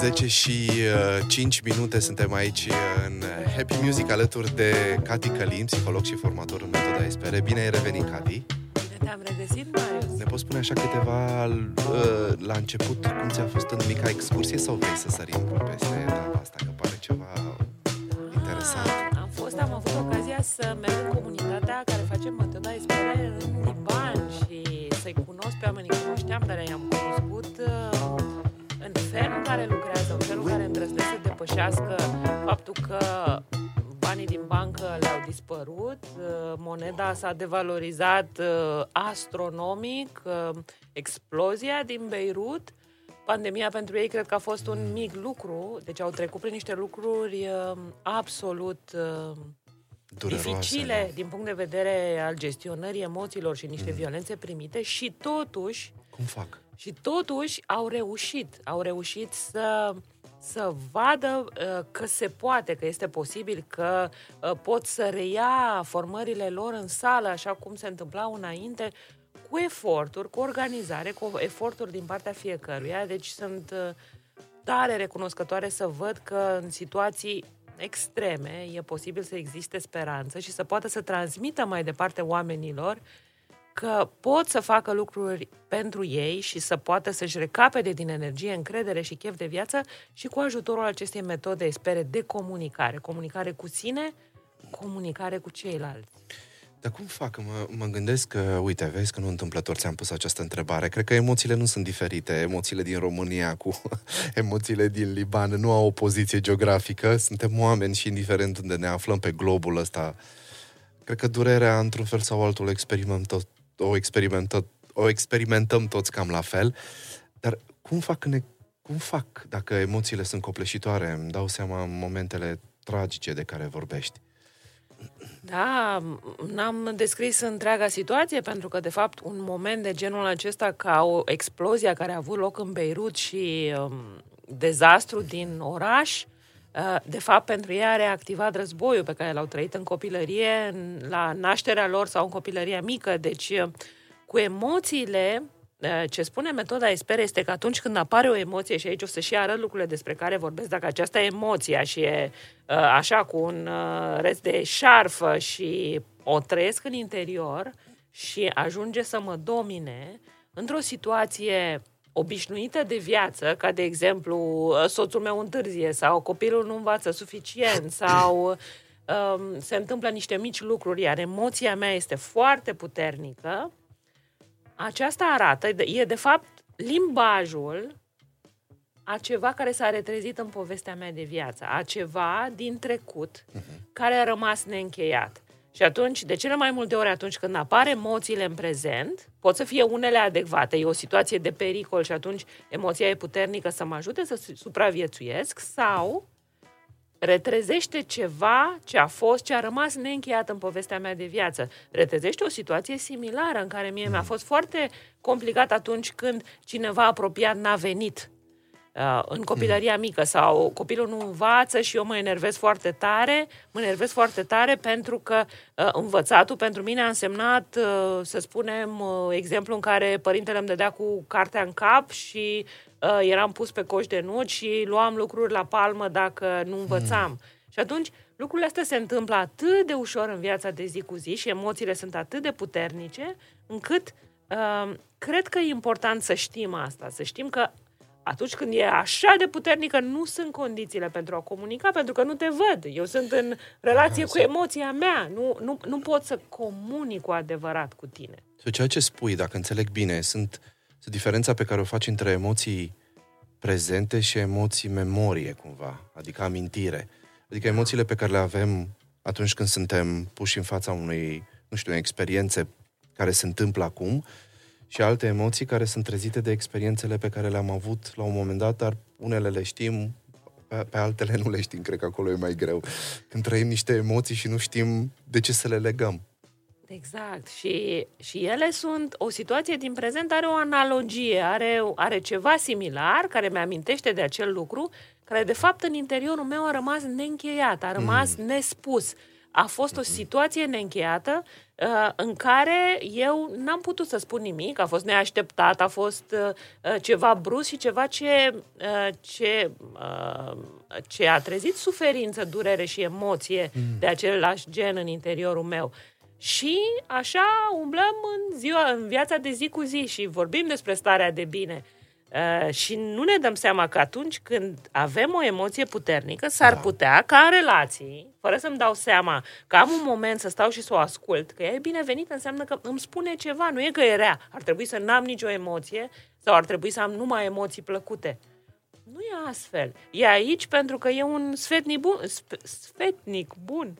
10 și uh, 5 minute suntem aici în Happy Music alături de Cati Călim, psiholog și formator în metoda Espere. Bine ai revenit, Cati! Bine te-am regăsit, Marius! Ne poți spune așa câteva uh, la început cum ți-a fost în mica excursie sau vrei să sărim peste etapa asta, că pare ceva interesant? Ah, am fost, am avut ocazia să merg în comunitatea care face metoda Espere în Liban și să-i cunosc pe oamenii, cunoșteam, dar i-am cunoscut uh, în felul în care lucrează, în felul în care îndrăznesc să depășească faptul că banii din bancă le-au dispărut, uh, moneda s-a devalorizat uh, astronomic, uh, explozia din Beirut, pandemia pentru ei cred că a fost un mic lucru, deci au trecut prin niște lucruri uh, absolut uh, Dureroase, dificile da. din punct de vedere al gestionării emoțiilor și niște violențe primite și totuși Cum fac? Și totuși au reușit, au reușit să să vadă uh, că se poate, că este posibil, că uh, pot să reia formările lor în sală, așa cum se întâmplau înainte, cu eforturi, cu organizare, cu eforturi din partea fiecăruia. Deci sunt uh, tare recunoscătoare să văd că în situații extreme e posibil să existe speranță și să poată să transmită mai departe oamenilor că pot să facă lucruri pentru ei și să poată să-și recapete din energie, încredere și chef de viață și cu ajutorul acestei metode, spere, de comunicare. Comunicare cu sine, comunicare cu ceilalți. Dar cum fac? Mă, mă gândesc că, uite, vezi că nu întâmplător ți-am pus această întrebare. Cred că emoțiile nu sunt diferite. Emoțiile din România cu emoțiile din Liban nu au o poziție geografică. Suntem oameni și indiferent unde ne aflăm pe globul ăsta. Cred că durerea, într-un fel sau altul, o experimentăm, o experimentăm, o experimentăm toți cam la fel. Dar cum fac, ne, cum fac dacă emoțiile sunt copleșitoare? Îmi dau seama în momentele tragice de care vorbești. Da, n-am descris întreaga situație pentru că, de fapt, un moment de genul acesta ca o explozie care a avut loc în Beirut și um, dezastru din oraș, uh, de fapt, pentru ei a reactivat războiul pe care l-au trăit în copilărie, în, la nașterea lor sau în copilăria mică. Deci, uh, cu emoțiile, uh, ce spune metoda Esper este că atunci când apare o emoție, și aici o să și arăt lucrurile despre care vorbesc, dacă aceasta e emoția și e uh, așa cu un uh, rest de șarfă și o trăiesc în interior și ajunge să mă domine într-o situație obișnuită de viață, ca de exemplu uh, soțul meu întârzie sau copilul nu învață suficient sau um, se întâmplă niște mici lucruri, iar emoția mea este foarte puternică, aceasta arată, e de fapt limbajul a ceva care s-a retrezit în povestea mea de viață, a ceva din trecut care a rămas neîncheiat. Și atunci, de cele mai multe ori atunci când apar emoțiile în prezent, pot să fie unele adecvate, e o situație de pericol și atunci emoția e puternică să mă ajute să supraviețuiesc sau retrezește ceva ce a fost, ce a rămas neîncheiat în povestea mea de viață. Retrezește o situație similară în care mie mi-a fost foarte complicat atunci când cineva apropiat n-a venit. uh, în copilăria mică sau copilul nu învață și eu mă enervez foarte tare, mă enervez foarte tare pentru că uh, învățatul pentru mine a însemnat, uh, să spunem, uh, exemplu în care părintele îmi dădea cu cartea în cap și uh, eram pus pe coș de nuci și luam lucruri la palmă dacă nu învățam. Mm. Și atunci lucrurile astea se întâmplă atât de ușor în viața de zi cu zi și emoțiile sunt atât de puternice încât uh, cred că e important să știm asta, să știm că atunci când e așa de puternică, nu sunt condițiile pentru a comunica, pentru că nu te văd. Eu sunt în relație cu emoția mea. Nu, nu, nu pot să comunic cu adevărat cu tine. So, ceea ce spui, dacă înțeleg bine, sunt, sunt diferența pe care o faci între emoții prezente și emoții memorie, cumva, adică amintire. Adică emoțiile pe care le avem atunci când suntem puși în fața unei, nu știu, experiențe care se întâmplă acum și alte emoții care sunt trezite de experiențele pe care le-am avut la un moment dat, dar unele le știm, pe, pe altele nu le știm, cred că acolo e mai greu. Când trăim niște emoții și nu știm de ce să le legăm. Exact. Și, și ele sunt, o situație din prezent are o analogie, are, are ceva similar care mi-amintește de acel lucru, care de fapt în interiorul meu a rămas neîncheiat, a rămas mm. nespus. A fost o situație neîncheiată uh, în care eu n-am putut să spun nimic, a fost neașteptat, a fost uh, ceva brusc și ceva ce, uh, ce, ce a trezit suferință, durere și emoție mm. de același gen în interiorul meu. Și așa umblăm în ziua, în viața de zi cu zi și vorbim despre starea de bine. Uh, Uh, și nu ne dăm seama că atunci când avem o emoție puternică, s-ar da. putea ca în relații, fără să-mi dau seama că am un moment să stau și să o ascult, că ea e binevenită, înseamnă că îmi spune ceva, nu e că e rea. Ar trebui să n-am nicio emoție sau ar trebui să am numai emoții plăcute. Nu e astfel. E aici pentru că e un sfetnic bun. Sfetnic bun.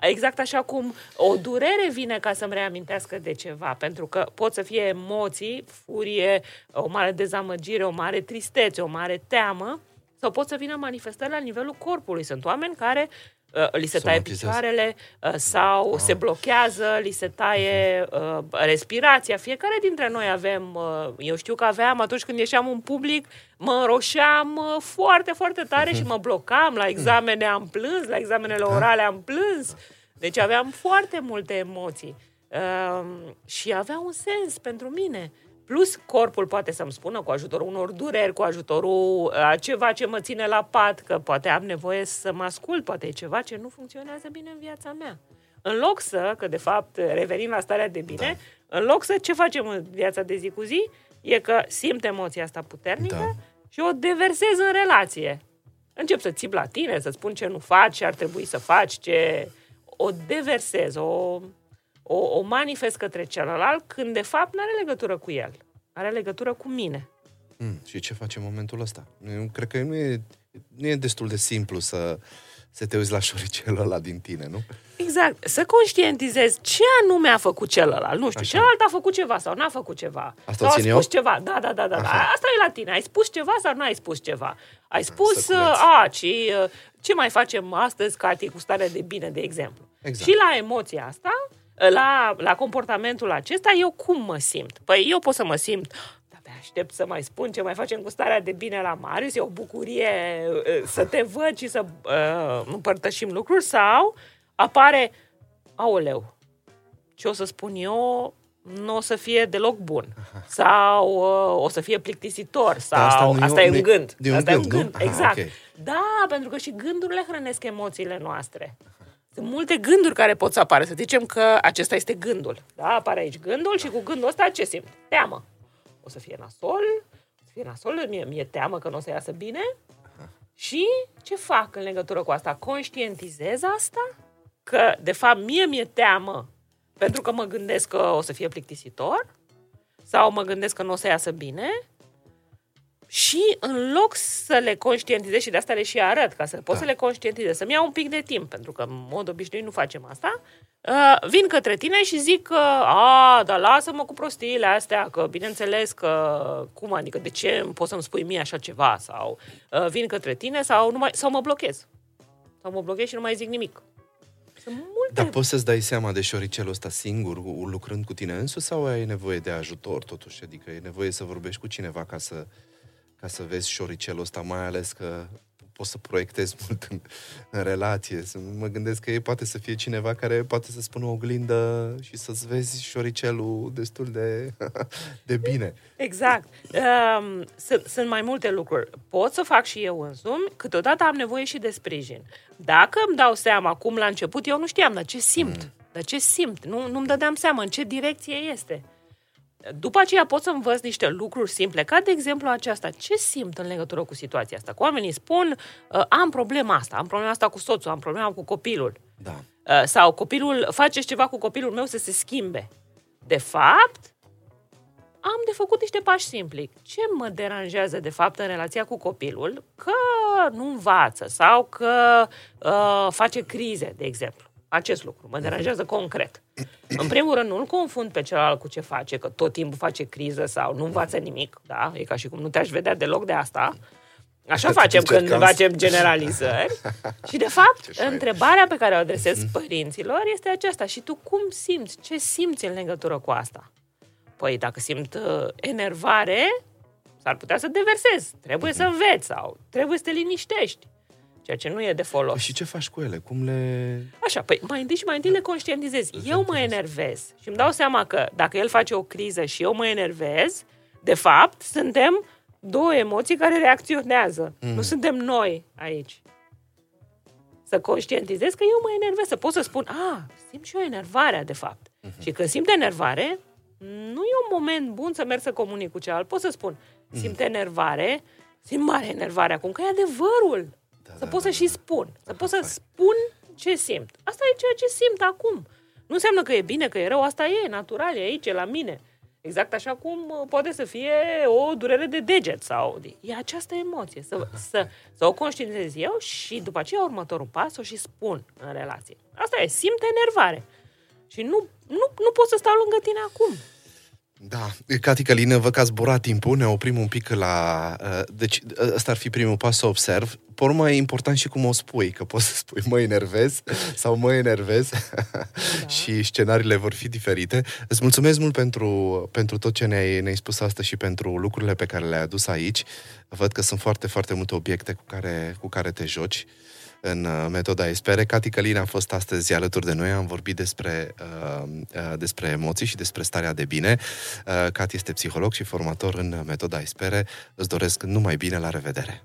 Exact așa cum o durere vine ca să-mi reamintească de ceva, pentru că pot să fie emoții, furie, o mare dezamăgire, o mare tristețe, o mare teamă, sau pot să vină manifestări la nivelul corpului. Sunt oameni care uh, li se taie picioarele uh, sau ah. se blochează, li se taie uh, respirația. Fiecare dintre noi avem, uh, eu știu că aveam atunci când ieșeam în public, mă roșeam uh, foarte, foarte tare și mă blocam. La examene am plâns, la examenele orale am plâns. Deci aveam foarte multe emoții. Uh, și avea un sens pentru mine. Plus, corpul poate să-mi spună cu ajutorul unor dureri, cu ajutorul a ceva ce mă ține la pat, că poate am nevoie să mă ascult, poate e ceva ce nu funcționează bine în viața mea. În loc să, că de fapt revenim la starea de bine, da. în loc să ce facem în viața de zi cu zi, e că simt emoția asta puternică da. și o deversez în relație. Încep să țip la tine, să spun ce nu faci, ce ar trebui să faci, ce... O deversez, o o, o manifest către celălalt când de fapt nu are legătură cu el. Are legătură cu mine. Mm, și ce face în momentul ăsta? Eu cred că nu e, nu e destul de simplu să, să te uiți la șoricelul ăla din tine, nu? Exact. Să conștientizezi ce anume a făcut celălalt. Nu știu, Așa. celălalt a făcut ceva sau n-a făcut ceva. Asta sau a spus eu? ceva. Da, da, da, da. da. Asta e la tine. Ai spus ceva sau nu ai spus ceva? Ai spus, a, ci, ce mai facem astăzi, Cati, cu starea de bine, de exemplu. Exact. Și la emoția asta, la, la comportamentul acesta, eu cum mă simt? Păi eu pot să mă simt de aștept să mai spun ce mai facem cu starea de bine la Marius, e o bucurie uh, să te văd și să uh, împărtășim lucruri sau apare, aoleu, ce o să spun eu nu o să fie deloc bun sau uh, o să fie plictisitor sau asta, asta e un gând. De un asta gând, e un gând, nu? exact. Aha, okay. Da, pentru că și gândurile hrănesc emoțiile noastre. Sunt multe gânduri care pot să apară. Să zicem că acesta este gândul. Da? Apare aici gândul și cu gândul ăsta ce simt? Teamă. O să fie nasol, o să fie nasol, mie, mie teamă că nu o să iasă bine. Și ce fac în legătură cu asta? Conștientizez asta? Că, de fapt, mie mi-e teamă pentru că mă gândesc că o să fie plictisitor? Sau mă gândesc că nu o să iasă bine? Și în loc să le conștientizez și de asta le și arăt, ca să pot da. să le conștientizez, să-mi iau un pic de timp, pentru că în mod obișnuit nu facem asta, uh, vin către tine și zic că, a, dar lasă-mă cu prostiile astea, că bineînțeles că, cum adică, de ce poți să-mi spui mie așa ceva? Sau uh, vin către tine sau, nu mai, sau mă blochez. Sau mă blochez și nu mai zic nimic. Sunt multe... Dar poți să-ți dai seama de șoricelul ăsta singur, lucrând cu tine însuși, sau ai nevoie de ajutor totuși? Adică e nevoie să vorbești cu cineva ca să ca să vezi șoricelul ăsta, mai ales că poți să proiectezi mult în, în relație. Mă gândesc că e poate să fie cineva care poate să spună o oglindă și să-ți vezi șoricelul destul de, de bine. Exact. Um, sunt, sunt mai multe lucruri. Pot să fac și eu însumi, câteodată am nevoie și de sprijin. Dacă îmi dau seama, cum la început, eu nu știam, dar ce simt? Mm. Dar ce simt? Nu, nu-mi dădeam seama în ce direcție este. După aceea pot să învăț niște lucruri simple, ca de exemplu aceasta. Ce simt în legătură cu situația asta? Cu oamenii spun, uh, am problema asta, am problema asta cu soțul, am problema cu copilul. Da. Uh, sau copilul, faceți ceva cu copilul meu să se schimbe. De fapt, am de făcut niște pași simpli. Ce mă deranjează, de fapt, în relația cu copilul? Că nu învață sau că uh, face crize, de exemplu acest lucru. Mă deranjează concret. În primul rând, nu-l confund pe celălalt cu ce face, că tot timpul face criză sau nu învață nimic, da? E ca și cum nu te-aș vedea deloc de asta. Așa facem când facem generalizări. Și, de fapt, întrebarea pe care o adresez mhm. părinților este aceasta. Și tu cum simți? Ce simți în legătură cu asta? Păi, dacă simt uh, enervare, s-ar putea să deversezi. Trebuie să mhm. înveți sau trebuie să te liniștești. Ceea ce nu e de folos. Păi și ce faci cu ele? Cum le... Așa, păi mai întâi și mai întâi le conștientizez. Eu mă enervez și îmi dau seama că dacă el face o criză și eu mă enervez, de fapt, suntem două emoții care reacționează. Mm. Nu suntem noi aici. Să conștientizez că eu mă enervez, să pot să spun, a, simt și eu enervarea, de fapt. Mm-hmm. Și când simt enervare, nu e un moment bun să merg să comunic cu celălalt. Pot să spun, simt mm-hmm. enervare, simt mare enervare acum, că e adevărul. Da, să da, pot da, să și spun. Să pot să spun ce simt. Asta e ceea ce simt acum. Nu înseamnă că e bine, că e rău, asta e natural, e aici, e la mine. Exact așa cum uh, poate să fie o durere de deget sau... E această emoție, să, să, să o conștientizez eu și după aceea următorul pas o și spun în relație. Asta e, simt enervare. Și nu, nu, nu pot să stau lângă tine acum. Da, Cati Călină, văd că a zburat timpul, ne oprim un pic la... Uh, deci ăsta ar fi primul pas să observ. Pe urmă e important și cum o spui, că poți să spui mă enervez sau mă enervez da. și scenariile vor fi diferite. Îți mulțumesc mult pentru, pentru tot ce ne-ai, ne-ai spus astăzi și pentru lucrurile pe care le-ai adus aici. Văd că sunt foarte, foarte multe obiecte cu care, cu care te joci în uh, metoda Espere. Cati Călin a fost astăzi alături de noi, am vorbit despre, uh, uh, despre emoții și despre starea de bine. Uh, Cati este psiholog și formator în metoda Espere. Îți doresc numai bine, la revedere!